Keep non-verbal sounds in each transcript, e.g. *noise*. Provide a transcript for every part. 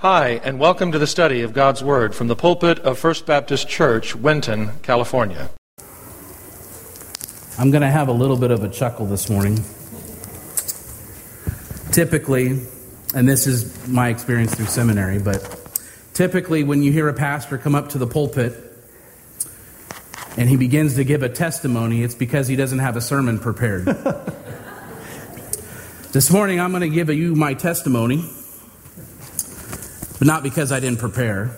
Hi, and welcome to the study of God's Word from the pulpit of First Baptist Church, Winton, California. I'm going to have a little bit of a chuckle this morning. Typically, and this is my experience through seminary, but typically when you hear a pastor come up to the pulpit and he begins to give a testimony, it's because he doesn't have a sermon prepared. *laughs* this morning, I'm going to give you my testimony but not because I didn't prepare,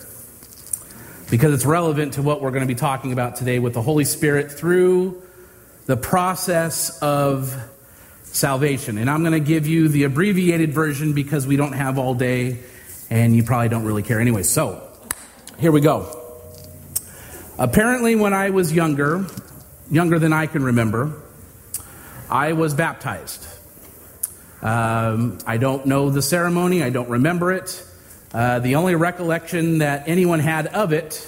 because it's relevant to what we're going to be talking about today with the Holy Spirit through the process of salvation. And I'm going to give you the abbreviated version because we don't have all day and you probably don't really care anyway. So, here we go. Apparently, when I was younger, younger than I can remember, I was baptized. Um, I don't know the ceremony, I don't remember it. Uh, the only recollection that anyone had of it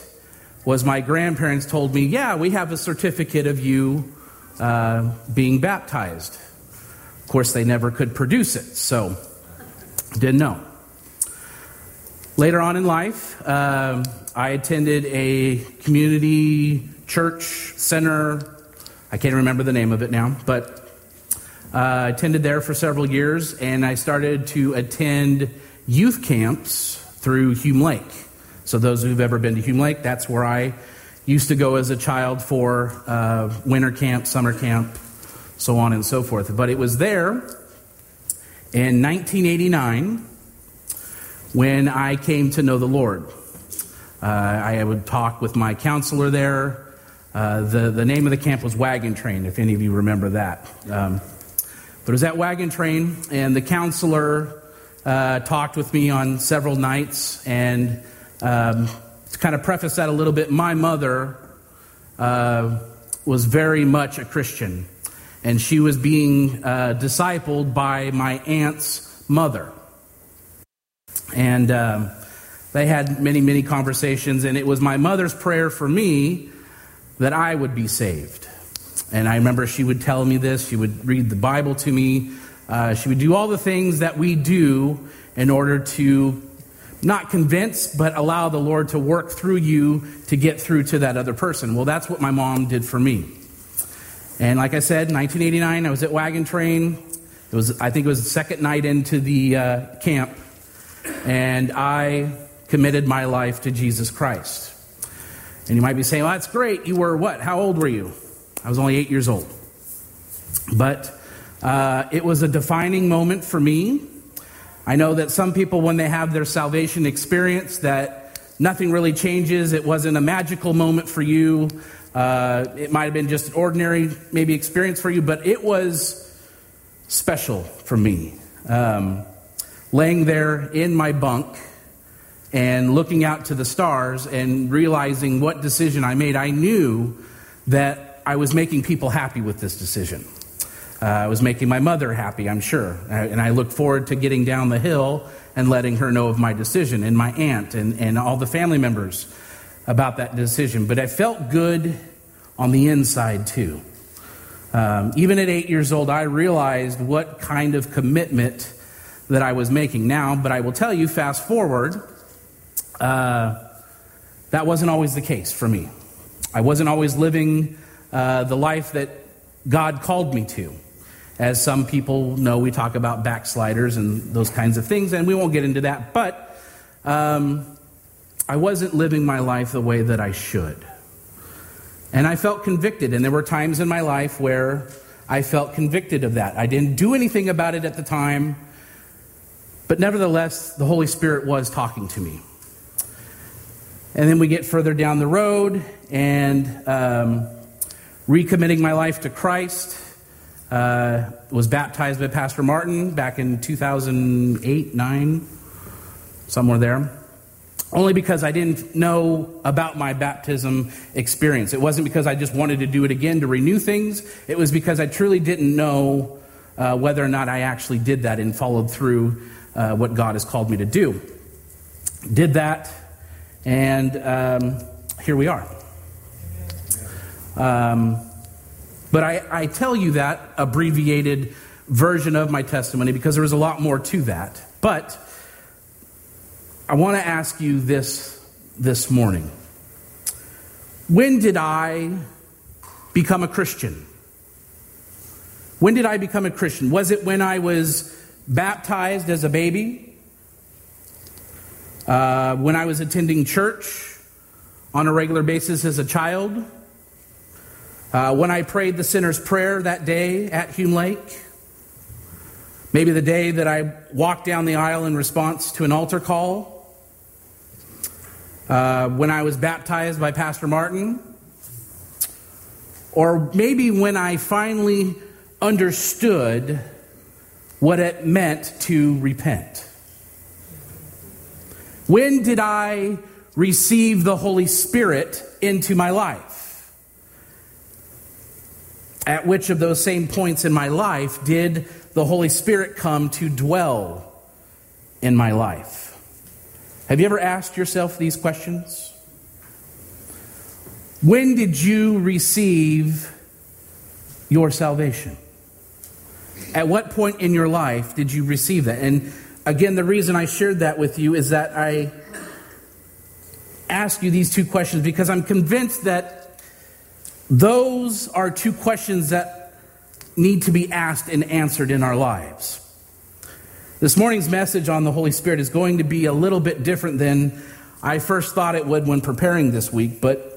was my grandparents told me, Yeah, we have a certificate of you uh, being baptized. Of course, they never could produce it, so didn't know. Later on in life, uh, I attended a community church center. I can't remember the name of it now, but uh, I attended there for several years, and I started to attend youth camps through Hume Lake. So, those who've ever been to Hume Lake, that's where I used to go as a child for uh, winter camp, summer camp, so on and so forth. But it was there in 1989 when I came to know the Lord. Uh, I would talk with my counselor there. Uh, the, the name of the camp was Wagon Train, if any of you remember that. Um, but it was at Wagon Train, and the counselor uh, talked with me on several nights. And um, to kind of preface that a little bit, my mother uh, was very much a Christian, and she was being uh, discipled by my aunt's mother. And um, they had many, many conversations, and it was my mother's prayer for me that I would be saved. And I remember she would tell me this. She would read the Bible to me. Uh, she would do all the things that we do in order to not convince, but allow the Lord to work through you to get through to that other person. Well, that's what my mom did for me. And like I said, 1989, I was at Wagon Train. It was, I think it was the second night into the uh, camp, and I committed my life to Jesus Christ. And you might be saying, well, that's great. You were what? How old were you? I was only eight years old. But uh, it was a defining moment for me. I know that some people, when they have their salvation experience, that nothing really changes. It wasn't a magical moment for you. Uh, it might have been just an ordinary, maybe, experience for you, but it was special for me. Um, laying there in my bunk and looking out to the stars and realizing what decision I made, I knew that I was making people happy with this decision. Uh, I was making my mother happy, I'm sure. And I looked forward to getting down the hill and letting her know of my decision, and my aunt and, and all the family members about that decision. But I felt good on the inside, too. Um, even at eight years old, I realized what kind of commitment that I was making now. But I will tell you, fast forward, uh, that wasn't always the case for me. I wasn't always living uh, the life that God called me to. As some people know, we talk about backsliders and those kinds of things, and we won't get into that. But um, I wasn't living my life the way that I should. And I felt convicted, and there were times in my life where I felt convicted of that. I didn't do anything about it at the time, but nevertheless, the Holy Spirit was talking to me. And then we get further down the road and um, recommitting my life to Christ uh, was baptized by Pastor Martin back in 2008, 9, somewhere there. Only because I didn't know about my baptism experience. It wasn't because I just wanted to do it again to renew things. It was because I truly didn't know uh, whether or not I actually did that and followed through uh, what God has called me to do. Did that, and um, here we are. Um, but I, I tell you that abbreviated version of my testimony because there is a lot more to that. But I want to ask you this this morning. When did I become a Christian? When did I become a Christian? Was it when I was baptized as a baby? Uh, when I was attending church on a regular basis as a child? Uh, when I prayed the sinner's prayer that day at Hume Lake? Maybe the day that I walked down the aisle in response to an altar call? Uh, when I was baptized by Pastor Martin? Or maybe when I finally understood what it meant to repent. When did I receive the Holy Spirit into my life? At which of those same points in my life did the Holy Spirit come to dwell in my life? Have you ever asked yourself these questions? When did you receive your salvation? At what point in your life did you receive that? And again, the reason I shared that with you is that I ask you these two questions because I'm convinced that those are two questions that need to be asked and answered in our lives. This morning's message on the Holy Spirit is going to be a little bit different than I first thought it would when preparing this week, but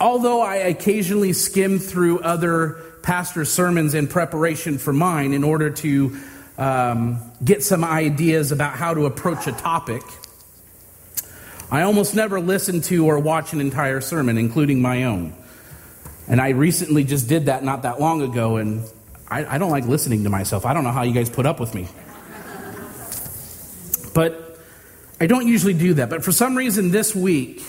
although I occasionally skim through other pastor's sermons in preparation for mine in order to um, get some ideas about how to approach a topic, I almost never listen to or watch an entire sermon, including my own. And I recently just did that not that long ago, and I, I don't like listening to myself. I don't know how you guys put up with me. But I don't usually do that. But for some reason this week,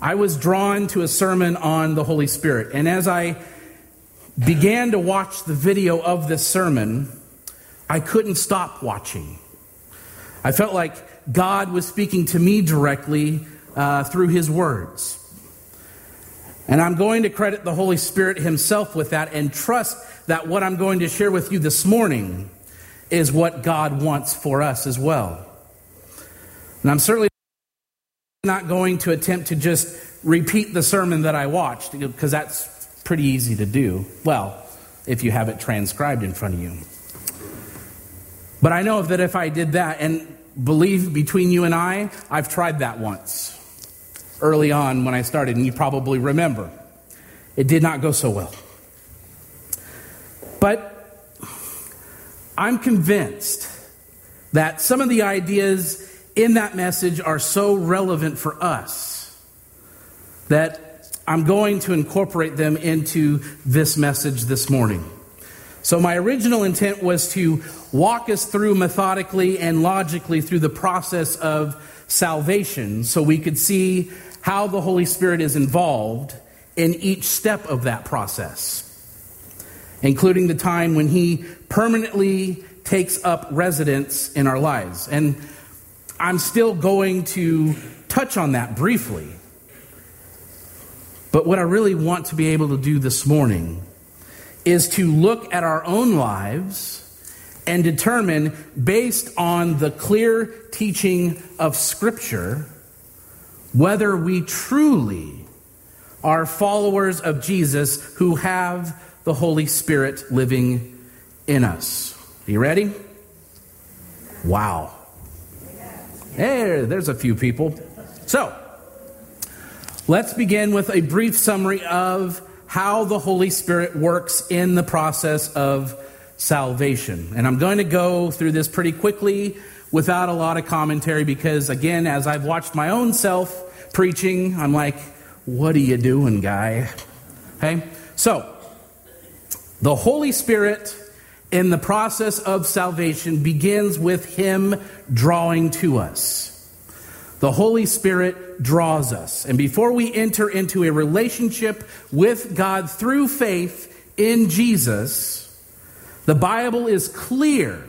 I was drawn to a sermon on the Holy Spirit. And as I began to watch the video of this sermon, I couldn't stop watching. I felt like God was speaking to me directly uh, through his words. And I'm going to credit the Holy Spirit himself with that and trust that what I'm going to share with you this morning is what God wants for us as well. And I'm certainly not going to attempt to just repeat the sermon that I watched because that's pretty easy to do. Well, if you have it transcribed in front of you. But I know that if I did that, and believe between you and I, I've tried that once early on when I started, and you probably remember. It did not go so well. But I'm convinced that some of the ideas in that message are so relevant for us that I'm going to incorporate them into this message this morning. So, my original intent was to walk us through methodically and logically through the process of salvation so we could see how the Holy Spirit is involved in each step of that process, including the time when He permanently takes up residence in our lives. And I'm still going to touch on that briefly. But what I really want to be able to do this morning is to look at our own lives and determine, based on the clear teaching of Scripture, whether we truly are followers of Jesus who have the Holy Spirit living in us. Are you ready? Wow. Hey, there's a few people. So, let's begin with a brief summary of how the Holy Spirit works in the process of salvation. And I'm going to go through this pretty quickly without a lot of commentary because, again, as I've watched my own self preaching, I'm like, what are you doing, guy? Okay? So, the Holy Spirit in the process of salvation begins with Him drawing to us. The Holy Spirit draws us. And before we enter into a relationship with God through faith in Jesus, the Bible is clear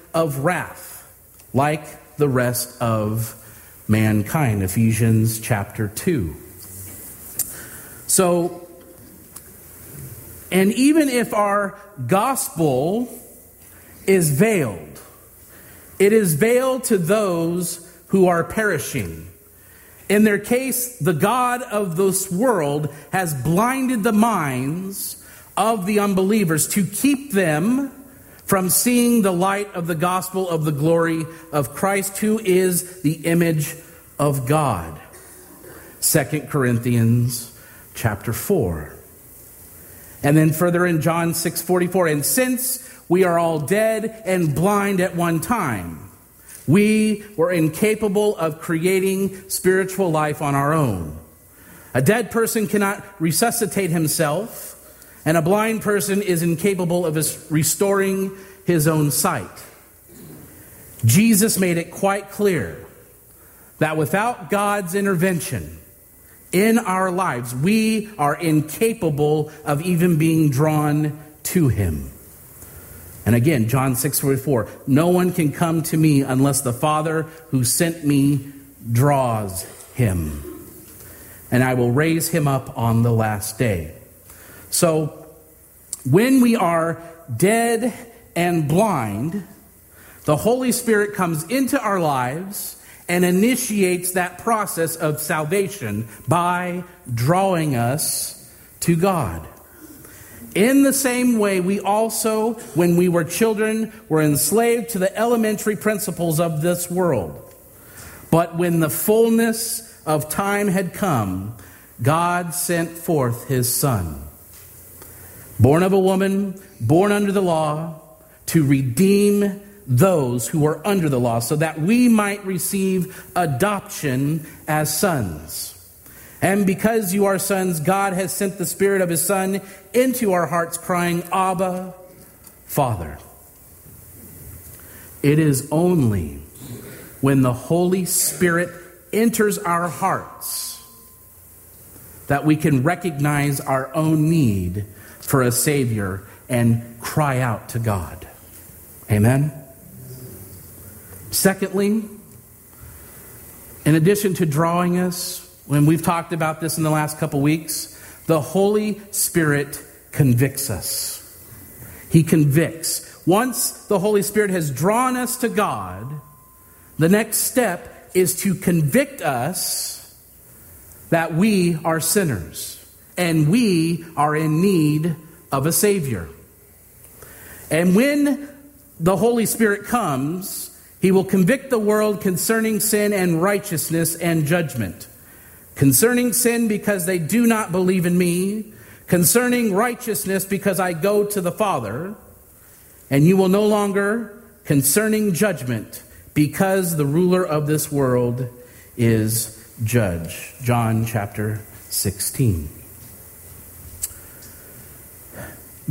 of wrath, like the rest of mankind. Ephesians chapter 2. So, and even if our gospel is veiled, it is veiled to those who are perishing. In their case, the God of this world has blinded the minds of the unbelievers to keep them from seeing the light of the gospel of the glory of Christ, who is the image of God. 2 Corinthians chapter 4. And then further in John 6:44, and since we are all dead and blind at one time. We were incapable of creating spiritual life on our own. A dead person cannot resuscitate himself, and a blind person is incapable of restoring his own sight. Jesus made it quite clear that without God's intervention in our lives, we are incapable of even being drawn to him. And again, John 6 44, no one can come to me unless the Father who sent me draws him. And I will raise him up on the last day. So, when we are dead and blind, the Holy Spirit comes into our lives and initiates that process of salvation by drawing us to God. In the same way, we also, when we were children, were enslaved to the elementary principles of this world. But when the fullness of time had come, God sent forth his Son, born of a woman, born under the law, to redeem those who are under the law, so that we might receive adoption as sons. And because you are sons, God has sent the Spirit of His Son into our hearts, crying, Abba, Father. It is only when the Holy Spirit enters our hearts that we can recognize our own need for a Savior and cry out to God. Amen? Secondly, in addition to drawing us when we've talked about this in the last couple weeks, the Holy Spirit convicts us. He convicts. Once the Holy Spirit has drawn us to God, the next step is to convict us that we are sinners and we are in need of a Savior. And when the Holy Spirit comes, He will convict the world concerning sin and righteousness and judgment. Concerning sin, because they do not believe in me. Concerning righteousness, because I go to the Father. And you will no longer concerning judgment, because the ruler of this world is judge. John chapter 16.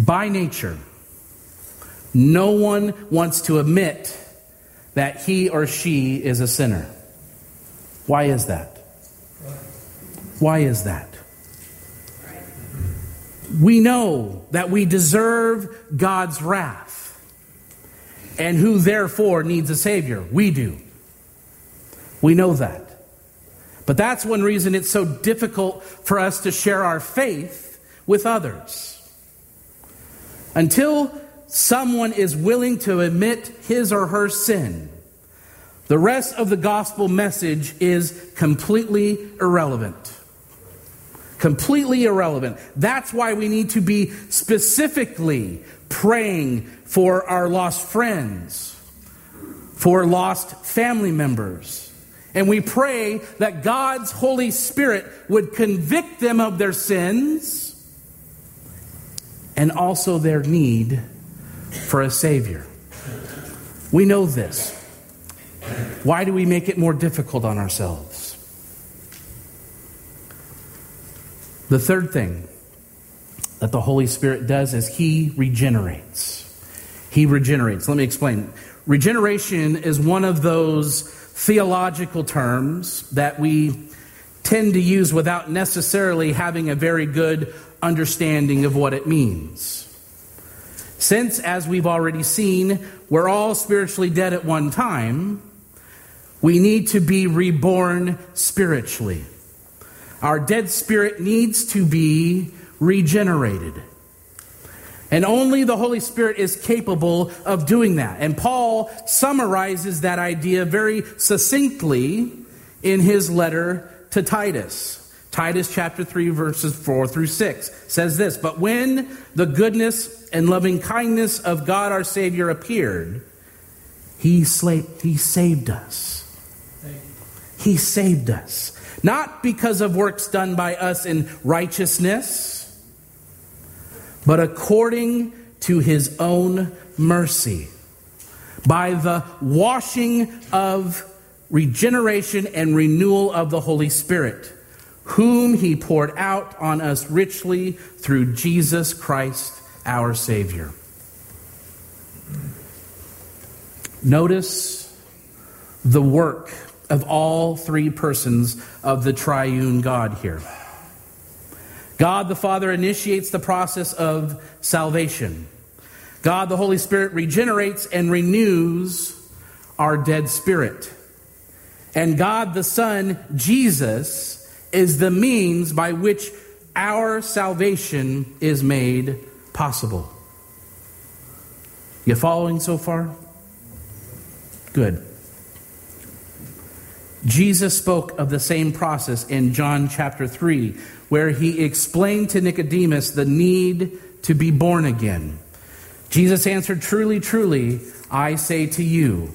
By nature, no one wants to admit that he or she is a sinner. Why is that? Why is that? We know that we deserve God's wrath and who therefore needs a Savior. We do. We know that. But that's one reason it's so difficult for us to share our faith with others. Until someone is willing to admit his or her sin, the rest of the gospel message is completely irrelevant completely irrelevant. That's why we need to be specifically praying for our lost friends, for lost family members. And we pray that God's Holy Spirit would convict them of their sins and also their need for a Savior. We know this. Why do we make it more difficult on ourselves? The third thing that the Holy Spirit does is He regenerates. He regenerates. Let me explain. regeneration is one of those theological terms that we tend to use without necessarily having a very good understanding of what it means. Since, as we've already seen, we're all spiritually dead at one time, we need to be reborn spiritually. Our dead spirit needs to be regenerated. And only the Holy Spirit is capable of doing that. And Paul summarizes that idea very succinctly in his letter to Titus. Titus chapter 3, verses 4 through 6 says this But when the goodness and loving kindness of God our Savior appeared, he, sla- he saved us. He saved us. Not because of works done by us in righteousness, but according to his own mercy, by the washing of regeneration and renewal of the Holy Spirit, whom he poured out on us richly through Jesus Christ our Savior. Notice the work of all three persons of the triune God here. God the Father initiates the process of salvation. God the Holy Spirit regenerates and renews our dead spirit. And God the Son, Jesus, is the means by which our salvation is made possible. You following so far? Good. Jesus spoke of the same process in John chapter 3, where he explained to Nicodemus the need to be born again. Jesus answered, Truly, truly, I say to you,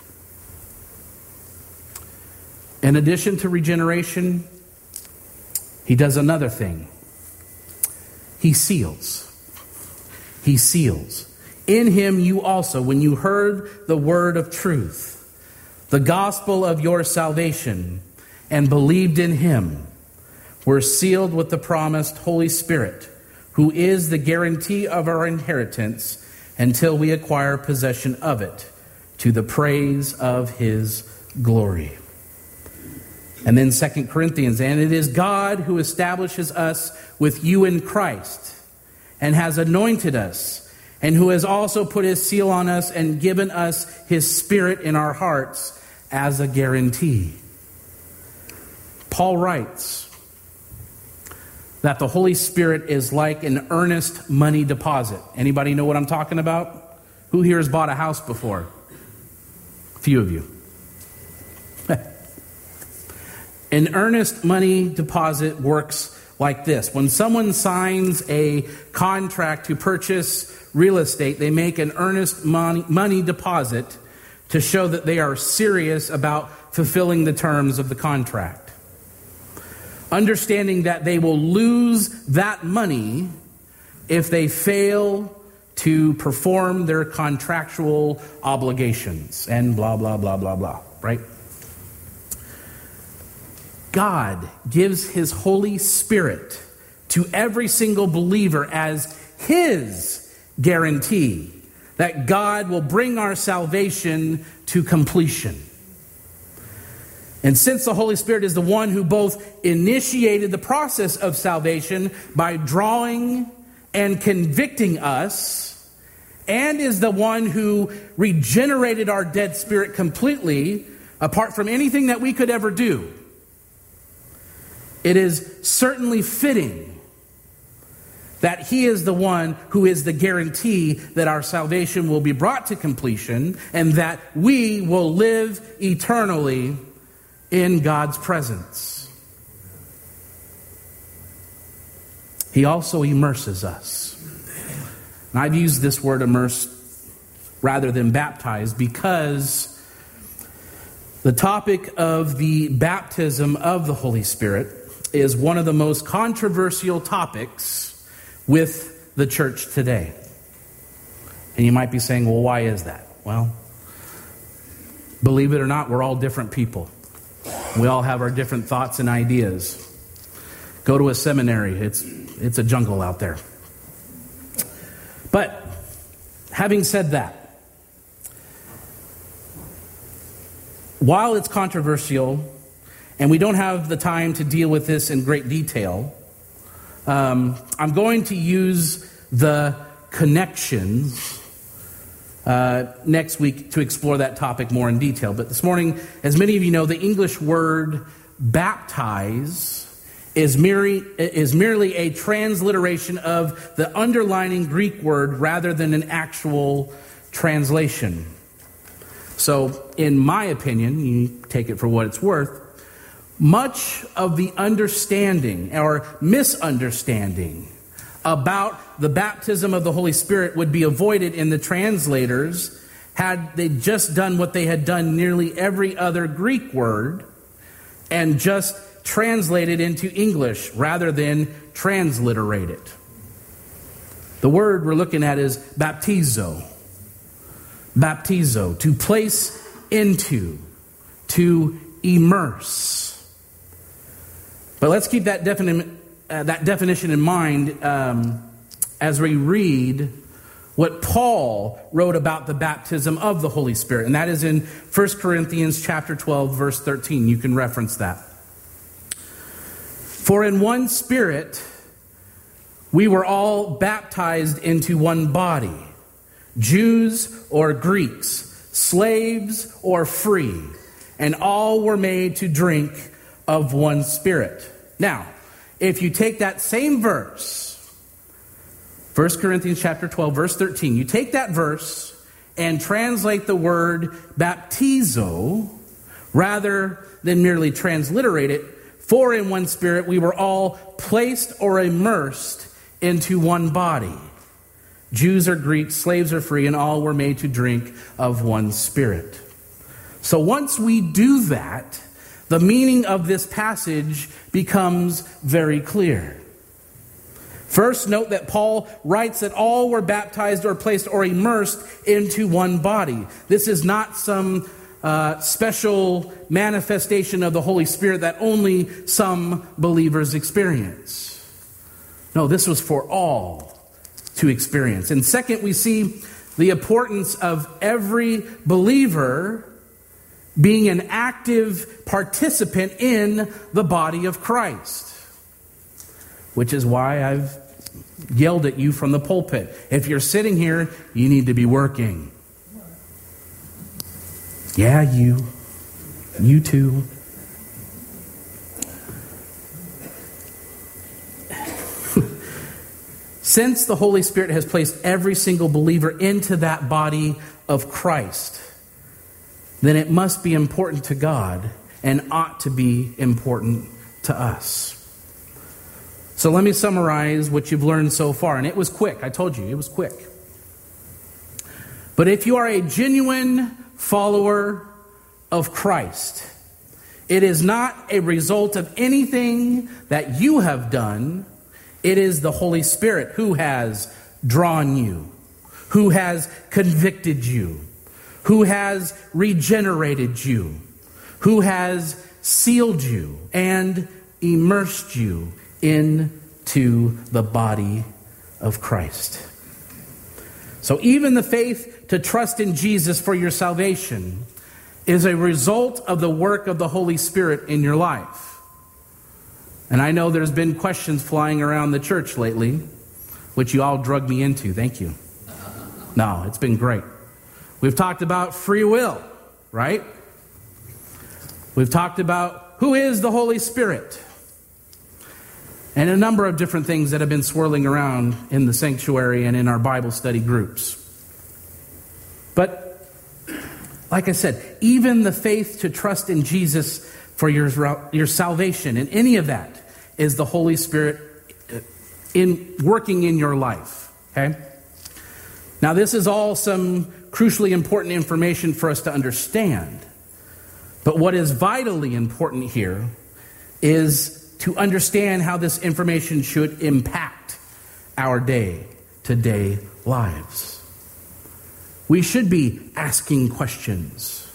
In addition to regeneration, he does another thing. He seals. He seals. In him you also, when you heard the word of truth, the gospel of your salvation, and believed in him, were sealed with the promised Holy Spirit, who is the guarantee of our inheritance until we acquire possession of it, to the praise of his glory. And then Second Corinthians, and it is God who establishes us with you in Christ and has anointed us, and who has also put his seal on us and given us his spirit in our hearts as a guarantee. Paul writes that the Holy Spirit is like an earnest money deposit. Anybody know what I'm talking about? Who here has bought a house before? A few of you. An earnest money deposit works like this when someone signs a contract to purchase real estate, they make an earnest money, deposit to show that they are serious about fulfilling the terms of the contract. Understanding that they will lose that money if they fail to perform their contractual obligations and blah, blah, blah, blah, blah, right? God gives his Holy Spirit to every single believer as his guarantee that God will bring our salvation to completion. And since the Holy Spirit is the one who both initiated the process of salvation by drawing and convicting us, and is the one who regenerated our dead spirit completely, apart from anything that we could ever do, it is certainly fitting that He is the one who is the guarantee that our salvation will be brought to completion and that we will live eternally in God's presence. He also immerses us. And I've used this word immerse rather than baptize because The topic of the baptism of the Holy Spirit is one of the most controversial topics with the church today. And you might be saying, well, why is that? Well, believe it or not, we're all different people. We all have our different thoughts and ideas. Go to a seminary, it's, it's a jungle out there. But having said that, while it's controversial, and we don't have the time to deal with this in great detail, um, I'm going to use the connections uh, next week to explore that topic more in detail. But this morning, as many of you know, the English word baptize is merely, is merely a transliteration of the underlining Greek word rather than an actual translation. So, in my opinion, you take it for what it's worth, much of the understanding or misunderstanding about the baptism of the Holy Spirit would be avoided in the translators had they just done what they had done nearly every other Greek word and just translated into English rather than transliterate it. The word we're looking at is baptizo baptizo, to place into, to immerse. But let's keep that, defini- uh, that definition in mind um, as we read what Paul wrote about the baptism of the Holy Spirit, and that is in 1 Corinthians chapter 12 verse 13. You can reference that. For in one spirit we were all baptized into one body Jews or Greeks, slaves or free, and all were made to drink of one spirit. Now, if you take that same verse, 1 Corinthians chapter 12 verse 13, you take that verse and translate the word baptizo rather than merely transliterate it, for in one spirit we were all placed or immersed into one body. Jews or Greeks, slaves or free, and all were made to drink of one spirit. So once we do that, the meaning of this passage becomes very clear. First, note that Paul writes that all were baptized or placed or immersed into one body. This is not some uh, special manifestation of the Holy Spirit that only some believers experience. No, this was for all to experience. And second, we see the importance of every believer being an active participant in the body of Christ. Which is why I've yelled at you from the pulpit. If you're sitting here, you need to be working. Yeah, you. You too. *laughs* Since the Holy Spirit has placed every single believer into that body of Christ, then it must be important to God and ought to be important to us. So let me summarize what you've learned so far. And it was quick. I told you, it was quick. But if you are a genuine follower of Christ, it is not a result of anything that you have done it is the Holy Spirit who has drawn you, who has convicted you, who has regenerated you, who has sealed you and immersed you into the body of Christ. So, even the faith to trust in Jesus for your salvation is a result of the work of the Holy Spirit in your life. And I know there's been questions flying around the church lately, which you all drug me into. Thank you. No, it's been great. We've talked about free will, right? We've talked about who is the Holy Spirit. And a number of different things that have been swirling around in the sanctuary and in our Bible study groups. But, like I said, even the faith to trust in Jesus for your, your salvation and any of that is the Holy Spirit uh, in working in your life. Okay? Now, this is all some crucially important information for us to understand. But what is vitally important here is to understand how this information should impact our day to day lives. We should be asking questions.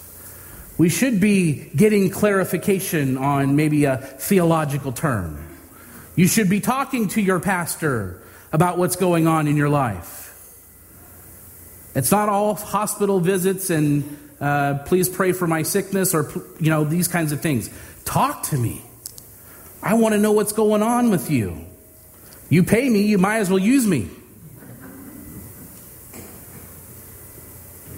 We should be getting clarification on maybe a theological term. You should be talking to your pastor about what's going on in your life. It's not all hospital visits and uh, please pray for my sickness or, you know, these kinds of things. Talk to me. I want to know what's going on with you. You pay me, you might as well use me.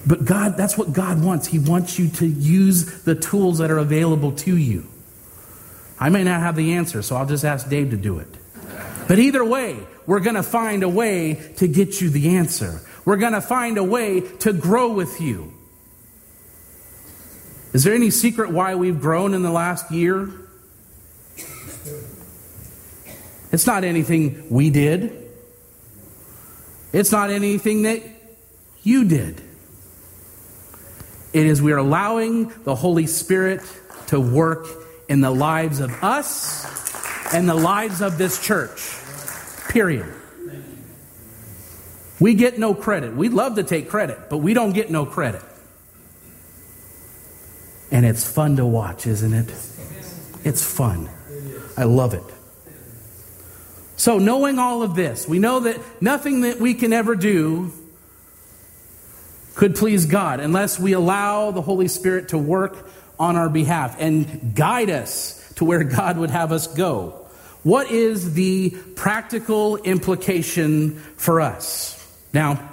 But God, that's what God wants. He wants you to use the tools that are available to you. I may not have the answer, so I'll just ask Dave to do it. But either way, we're going to find a way to get you the answer. We're going to find a way to grow with you. Is there any secret why we've grown in the last year? It's not anything we did. It's not anything that you did. It is we are allowing the Holy Spirit to work in the lives of us and the lives of this church. Period. We get no credit. We'd love to take credit, but we don't get no credit. And it's fun to watch, isn't it? It's fun. I love it. So, knowing all of this, we know that nothing that we can ever do could please God unless we allow the Holy Spirit to work on our behalf and guide us to where God would have us go. What is the practical implication for us? Now,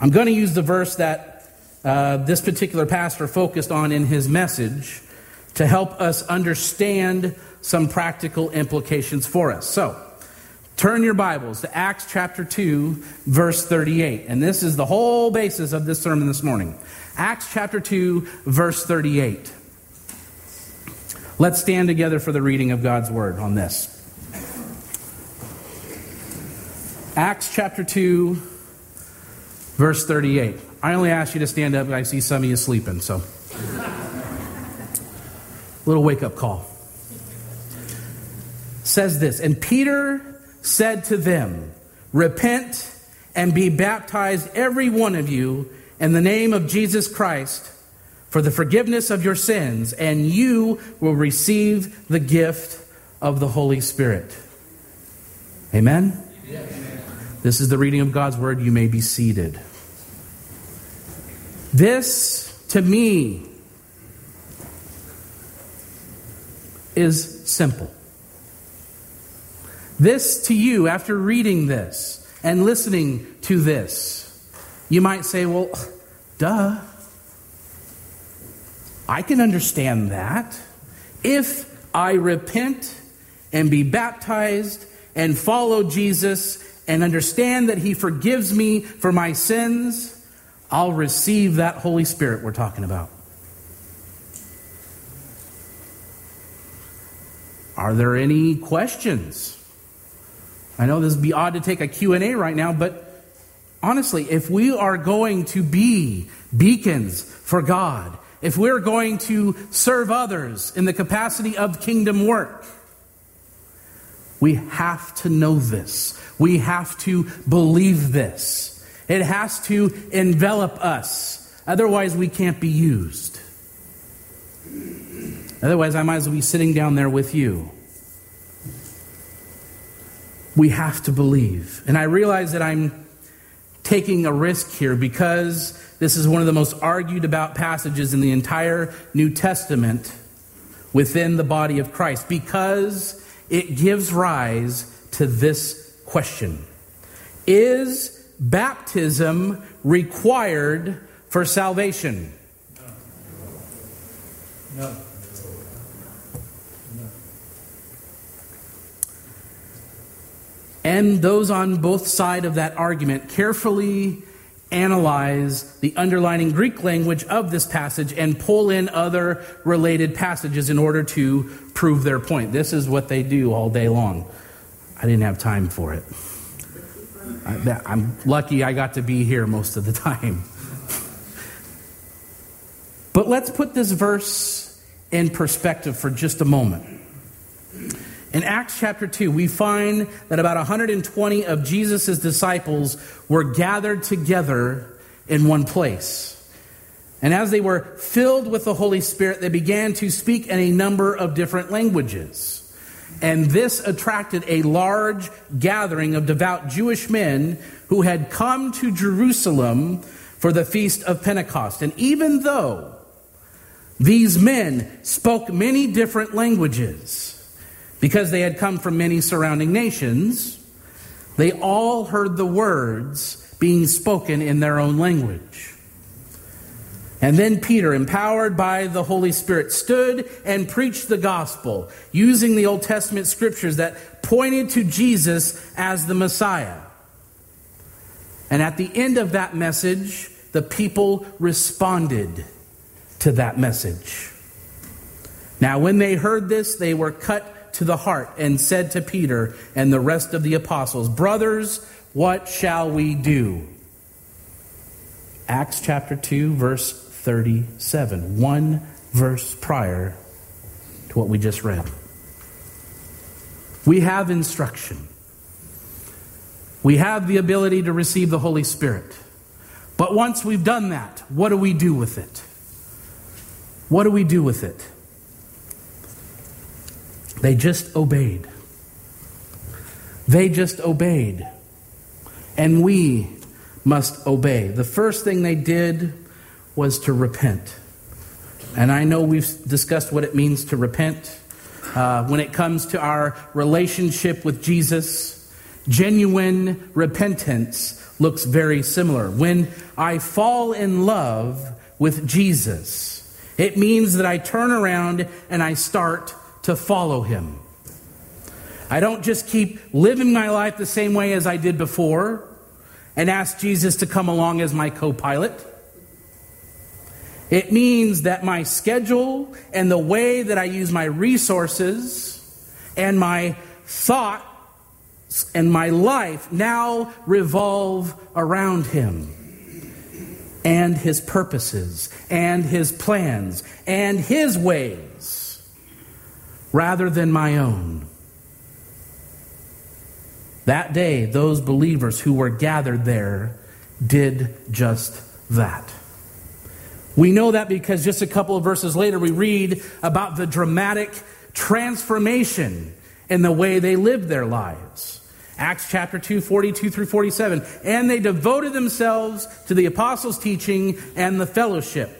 I'm going to use the verse that uh, this particular pastor focused on in his message to help us understand some practical implications for us. So, Turn your Bibles to Acts chapter 2, verse 38. And this is the whole basis of this sermon this morning. Acts chapter 2, verse 38. Let's stand together for the reading of God's word on this. Acts chapter 2, verse 38. I only ask you to stand up, I see some of you sleeping, so. Little wake up call. Says this, and Peter said to them, Repent and be baptized, every one of you, in the name of Jesus Christ for the forgiveness of your sins, and you will receive the gift of the Holy Spirit. Amen? This is the reading of God's word. You may be seated. This, to me, is simple. This to you, after reading this and listening to this, you might say, well, duh. I can understand that. If I repent and be baptized and follow Jesus and understand that He forgives me for my sins, I'll receive that Holy Spirit we're talking about. Are there any questions? I know this would be odd to take a Q&A right now, but honestly, if we are going to be beacons for God, if we're going to serve others in the capacity of kingdom work, we have to know this. We have to believe this. It has to envelop us. Otherwise, we can't be used. Otherwise, I might as well be sitting down there with you we have to believe. And I realize that I'm taking a risk here because this is one of the most argued about passages in the entire New Testament within the body of Christ because it gives rise to this question Is baptism required for salvation? No. no. and those on both sides of that argument carefully analyze the underlining Greek language of this passage and pull in other related passages in order to prove their point. This is what they do all day long. I didn't have time for it. I'm lucky I got to be here most of the time. But let's put this verse in perspective for just a moment. In Acts chapter 2, we find that about 120 of Jesus' disciples were gathered together in one place. And as they were filled with the Holy Spirit, they began to speak in a number of different languages. And this attracted a large gathering of devout Jewish men who had come to Jerusalem for the feast of Pentecost. And even though these men spoke many different languages, because they had come from many surrounding nations, they all heard the words being spoken in their own language. And then Peter, empowered by the Holy Spirit, stood and preached the gospel using the Old Testament scriptures that pointed to Jesus as the Messiah. And at the end of that message, the people responded to that message. Now, when they heard this, they were cut to the heart and said to Peter and the rest of the apostles, Brothers, what shall we do? Acts chapter 2, verse 37, one verse prior to what we just read. We have instruction. We have the ability to receive the Holy Spirit. But once we've done that, what do we do with it? What do we do with it? They just obeyed. They just obeyed. And we must obey. The first thing they did was to repent. And I know we've discussed what it means to repent. Uh, when it comes to our relationship with Jesus, genuine repentance looks very similar. When I fall in love with Jesus, it means that I turn around and I start to follow him. I don't just keep living my life the same way as I did before and ask Jesus to come along as my co pilot. It means that my schedule and the way that I use my resources and my thoughts and my life now revolve around Him and His purposes and His plans and His ways rather than my own. That day, those believers who were gathered there did just that. We know that because just a couple of verses later, we read about the dramatic transformation in the way they lived their lives. Acts chapter 2, 42 through 47. And they devoted themselves to the apostles' teaching and the fellowship,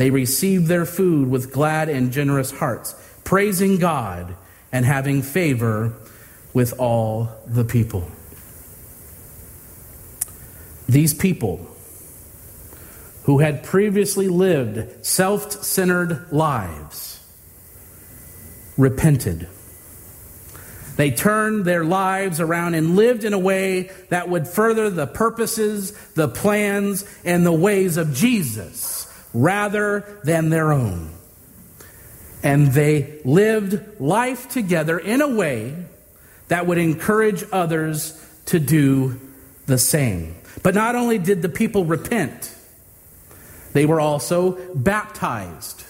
they received their food with glad and generous hearts, praising God and having favor with all the people. These people who had previously lived self centered lives repented. They turned their lives around and lived in a way that would further the purposes, the plans, and the ways of Jesus rather than their own. And they lived life together in a way that would encourage others to do the same. But not only did the people repent, they were also baptized.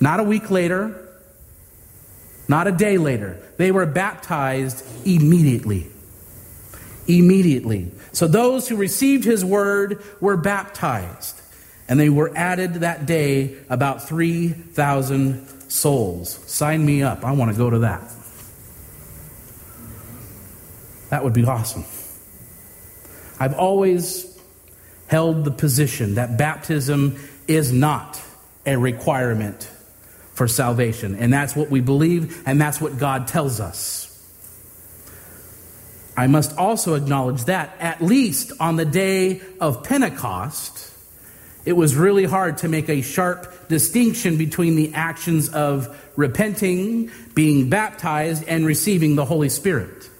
Not a week later, not a day later. They were baptized immediately. Immediately. So those who received his word were baptized. And they were added that day about 3,000 souls. Sign me up. I want to go to that. That would be awesome. I've always held the position that baptism is not a requirement for salvation. And that's what we believe, and that's what God tells us. I must also acknowledge that, at least on the day of Pentecost, it was really hard to make a sharp distinction between the actions of repenting, being baptized, and receiving the Holy Spirit.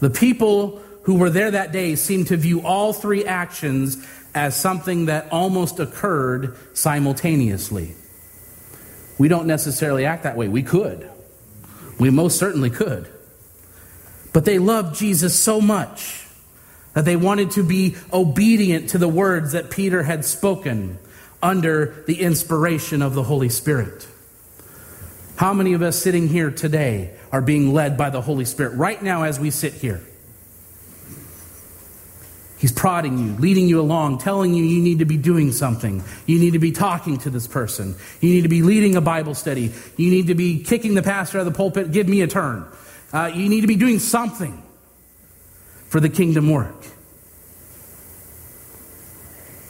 The people who were there that day seemed to view all three actions as something that almost occurred simultaneously. We don't necessarily act that way. We could. We most certainly could. But they loved Jesus so much that they wanted to be obedient to the words that Peter had spoken under the inspiration of the Holy Spirit. How many of us sitting here today are being led by the Holy Spirit right now as we sit here? He's prodding you, leading you along, telling you you need to be doing something. You need to be talking to this person. You need to be leading a Bible study. You need to be kicking the pastor out of the pulpit, give me a turn. Uh, you need to be doing something for the kingdom work.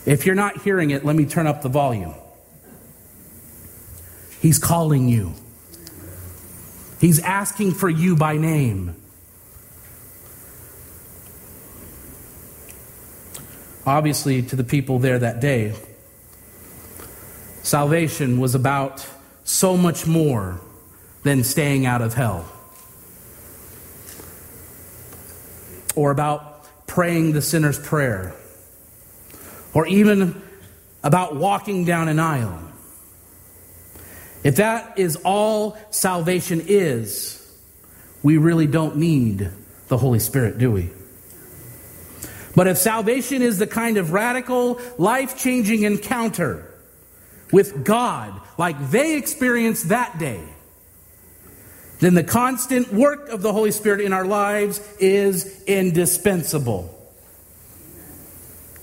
If you're not hearing it, let me turn up the volume. He's calling you. He's asking for you by name. Obviously, to the people there that day, salvation was about so much more than staying out of hell. Or about praying the sinner's prayer. Or even about walking down an aisle. If that is all salvation is, we really don't need the Holy Spirit, do we? But if salvation is the kind of radical, life changing encounter with God like they experienced that day, then the constant work of the Holy Spirit in our lives is indispensable.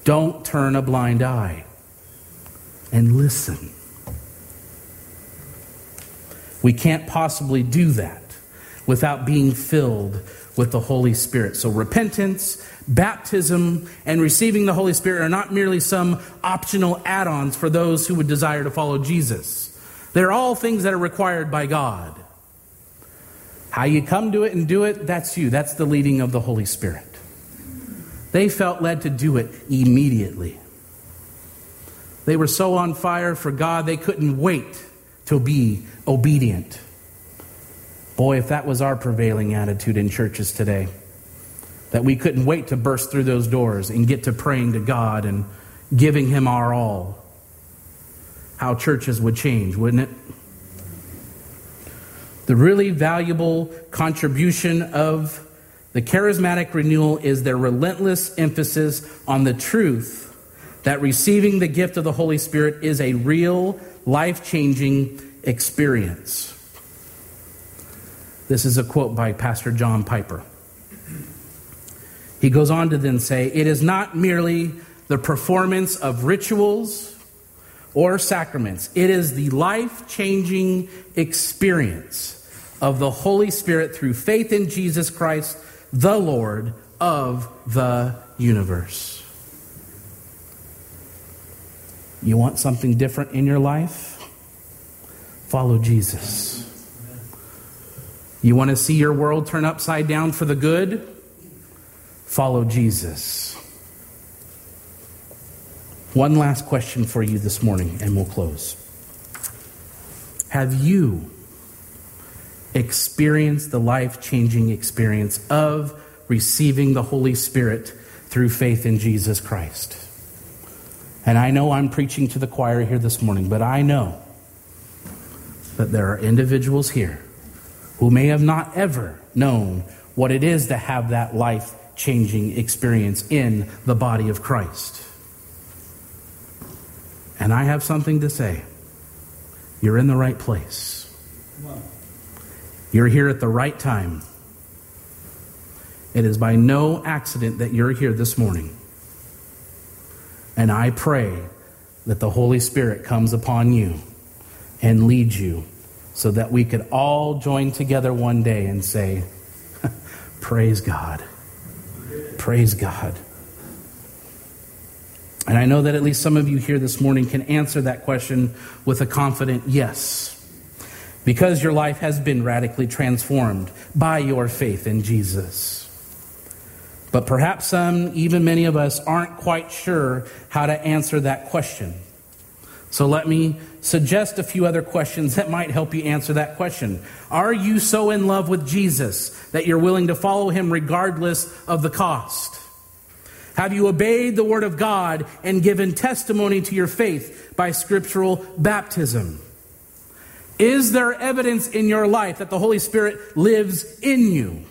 Don't turn a blind eye and listen. We can't possibly do that without being filled with the Holy Spirit. So, repentance, baptism, and receiving the Holy Spirit are not merely some optional add ons for those who would desire to follow Jesus. They're all things that are required by God. How you come to it and do it, that's you. That's the leading of the Holy Spirit. They felt led to do it immediately. They were so on fire for God, they couldn't wait to be obedient. Boy, if that was our prevailing attitude in churches today, that we couldn't wait to burst through those doors and get to praying to God and giving Him our all, how churches would change, wouldn't it? The really valuable contribution of the charismatic renewal is their relentless emphasis on the truth that receiving the gift of the Holy Spirit is a real life changing experience. This is a quote by Pastor John Piper. He goes on to then say, It is not merely the performance of rituals or sacraments, it is the life changing experience of the Holy Spirit through faith in Jesus Christ, the Lord of the universe. You want something different in your life? Follow Jesus. You want to see your world turn upside down for the good? Follow Jesus. One last question for you this morning, and we'll close. Have you experienced the life changing experience of receiving the Holy Spirit through faith in Jesus Christ? And I know I'm preaching to the choir here this morning, but I know that there are individuals here who may have not ever known what it is to have that life changing experience in the body of Christ. And I have something to say. You're in the right place. You're here at the right time. It is by no accident that you're here this morning. And I pray that the Holy Spirit comes upon you and leads you so that we could all join together one day and say, *laughs* Praise God. Praise God. And I know that at least some of you here this morning can answer that question with a confident yes, because your life has been radically transformed by your faith in Jesus. But perhaps some, even many of us, aren't quite sure how to answer that question. So let me suggest a few other questions that might help you answer that question. Are you so in love with Jesus that you're willing to follow him regardless of the cost? Have you obeyed the word of God and given testimony to your faith by scriptural baptism? Is there evidence in your life that the Holy Spirit lives in you?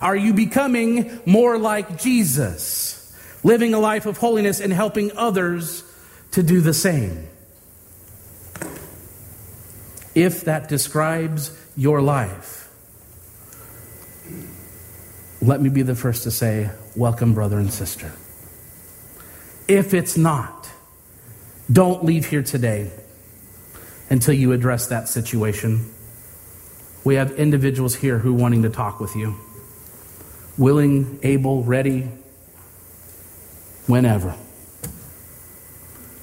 Are you becoming more like Jesus, living a life of holiness and helping others to do the same? If that describes your life, let me be the first to say, Welcome, brother and sister. If it's not, don't leave here today until you address that situation. We have individuals here who are wanting to talk with you willing, able, ready, whenever.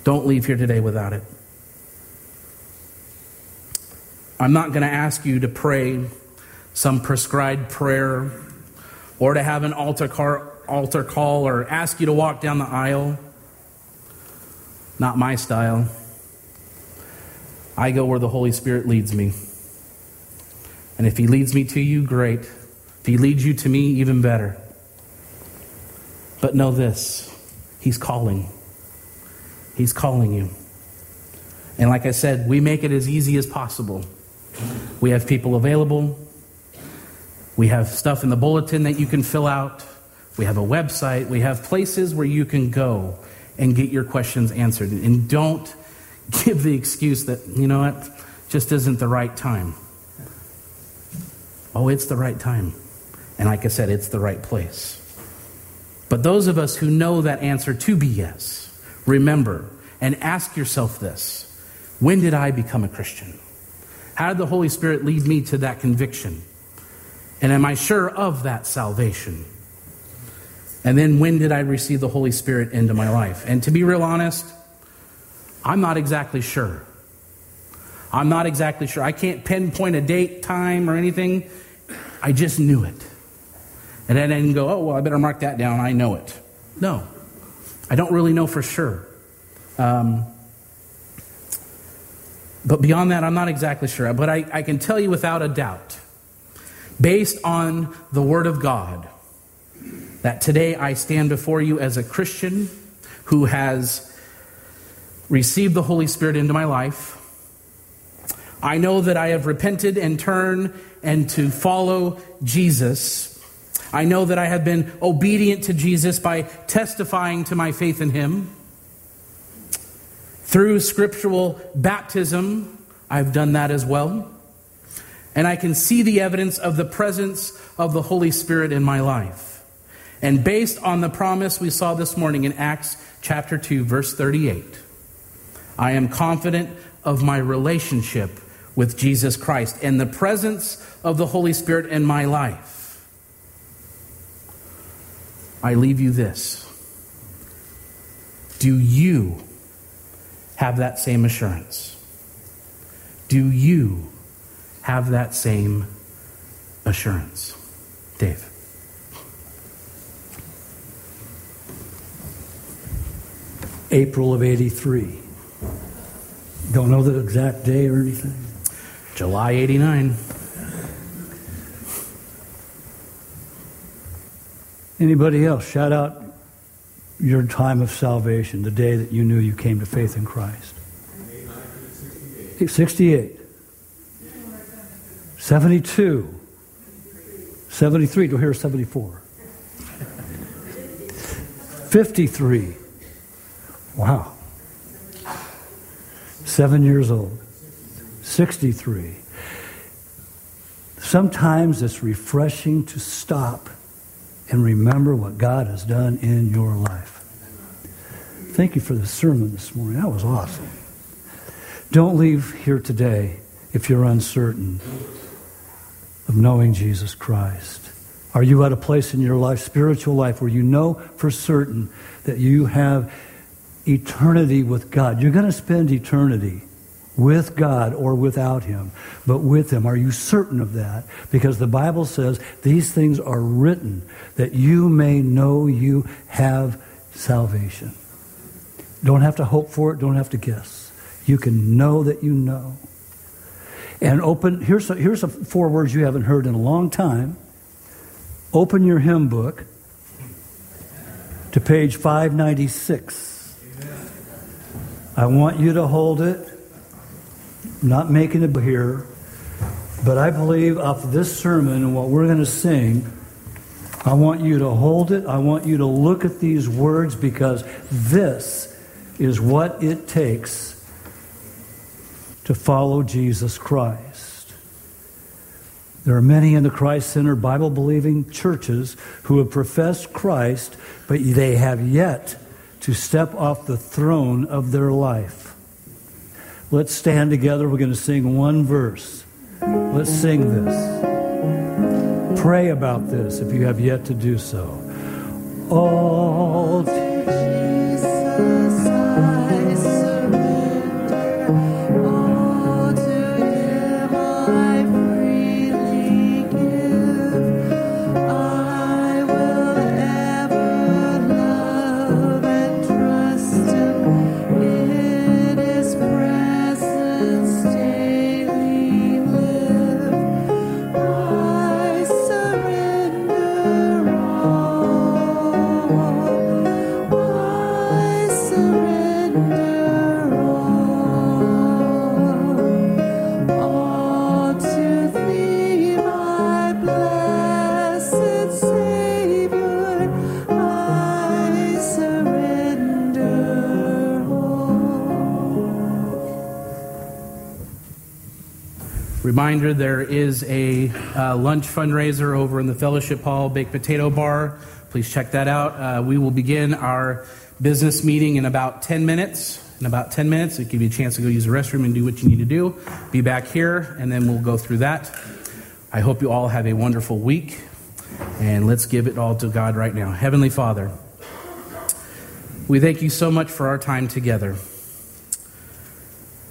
Don't leave here today without it. I'm not going to ask you to pray some prescribed prayer or to have an altar, car, altar call or ask you to walk down the aisle. Not my style. I go where the Holy Spirit leads me. And if He leads me to you, great. If he leads you to me, even better. But know this He's calling. He's calling you. And like I said, we make it as easy as possible. We have people available. We have stuff in the bulletin that you can fill out. We have a website. We have places where you can go and get your questions answered. And don't *laughs* give the excuse that, you know what, just isn't the right time. Oh, it's the right time. And like I said, it's the right place. But those of us who know that answer to be yes, remember and ask yourself this When did I become a Christian? How did the Holy Spirit lead me to that conviction? And am I sure of that salvation? And then when did I receive the Holy Spirit into my life? And to be real honest, I'm not exactly sure. I'm not exactly sure. I can't pinpoint a date, time, or anything. I just knew it. And I didn't go, oh, well, I better mark that down. I know it. No, I don't really know for sure. Um, but beyond that, I'm not exactly sure. But I, I can tell you without a doubt, based on the Word of God, that today I stand before you as a Christian who has received the Holy Spirit into my life. I know that I have repented and turned and to follow Jesus. I know that I have been obedient to Jesus by testifying to my faith in him. Through scriptural baptism, I've done that as well. And I can see the evidence of the presence of the Holy Spirit in my life. And based on the promise we saw this morning in Acts chapter 2, verse 38, I am confident of my relationship with Jesus Christ and the presence of the Holy Spirit in my life. I leave you this. Do you have that same assurance? Do you have that same assurance? Dave. April of 83. Don't know the exact day or anything. July 89. Anybody else? Shout out your time of salvation, the day that you knew you came to faith in Christ. 68. 72. 73. Do hear 74. 53. Wow. Seven years old. 63. Sometimes it's refreshing to stop and remember what God has done in your life. Thank you for the sermon this morning. That was awesome. Don't leave here today if you're uncertain of knowing Jesus Christ. Are you at a place in your life, spiritual life, where you know for certain that you have eternity with God? You're going to spend eternity with God or without Him, but with Him. Are you certain of that? Because the Bible says these things are written that you may know you have salvation. Don't have to hope for it, don't have to guess. You can know that you know. And open, here's, here's four words you haven't heard in a long time. Open your hymn book to page 596. I want you to hold it. I'm not making it here, but I believe off this sermon and what we're going to sing, I want you to hold it. I want you to look at these words because this is what it takes to follow Jesus Christ. There are many in the Christ Center Bible believing churches who have professed Christ, but they have yet to step off the throne of their life. Let's stand together. We're going to sing one verse. Let's sing this. Pray about this if you have yet to do so. All Reminder there is a uh, lunch fundraiser over in the Fellowship Hall Baked Potato Bar. Please check that out. Uh, we will begin our business meeting in about 10 minutes. In about 10 minutes, it'll give you a chance to go use the restroom and do what you need to do. Be back here, and then we'll go through that. I hope you all have a wonderful week, and let's give it all to God right now. Heavenly Father, we thank you so much for our time together.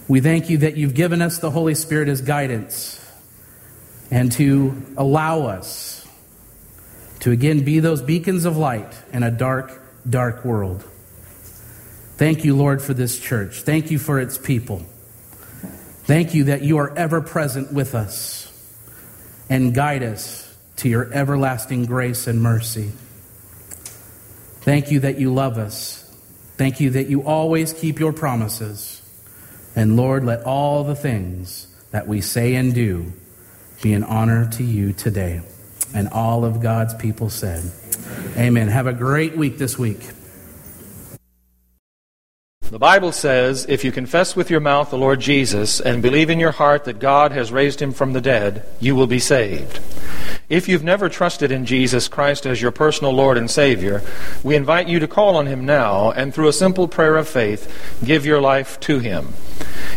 We thank you that you've given us the Holy Spirit as guidance and to allow us to again be those beacons of light in a dark, dark world. Thank you, Lord, for this church. Thank you for its people. Thank you that you are ever present with us and guide us to your everlasting grace and mercy. Thank you that you love us. Thank you that you always keep your promises. And Lord, let all the things that we say and do be an honor to you today. And all of God's people said, Amen. Have a great week this week. The Bible says, if you confess with your mouth the Lord Jesus and believe in your heart that God has raised him from the dead, you will be saved. If you've never trusted in Jesus Christ as your personal Lord and Savior, we invite you to call on Him now and through a simple prayer of faith, give your life to Him.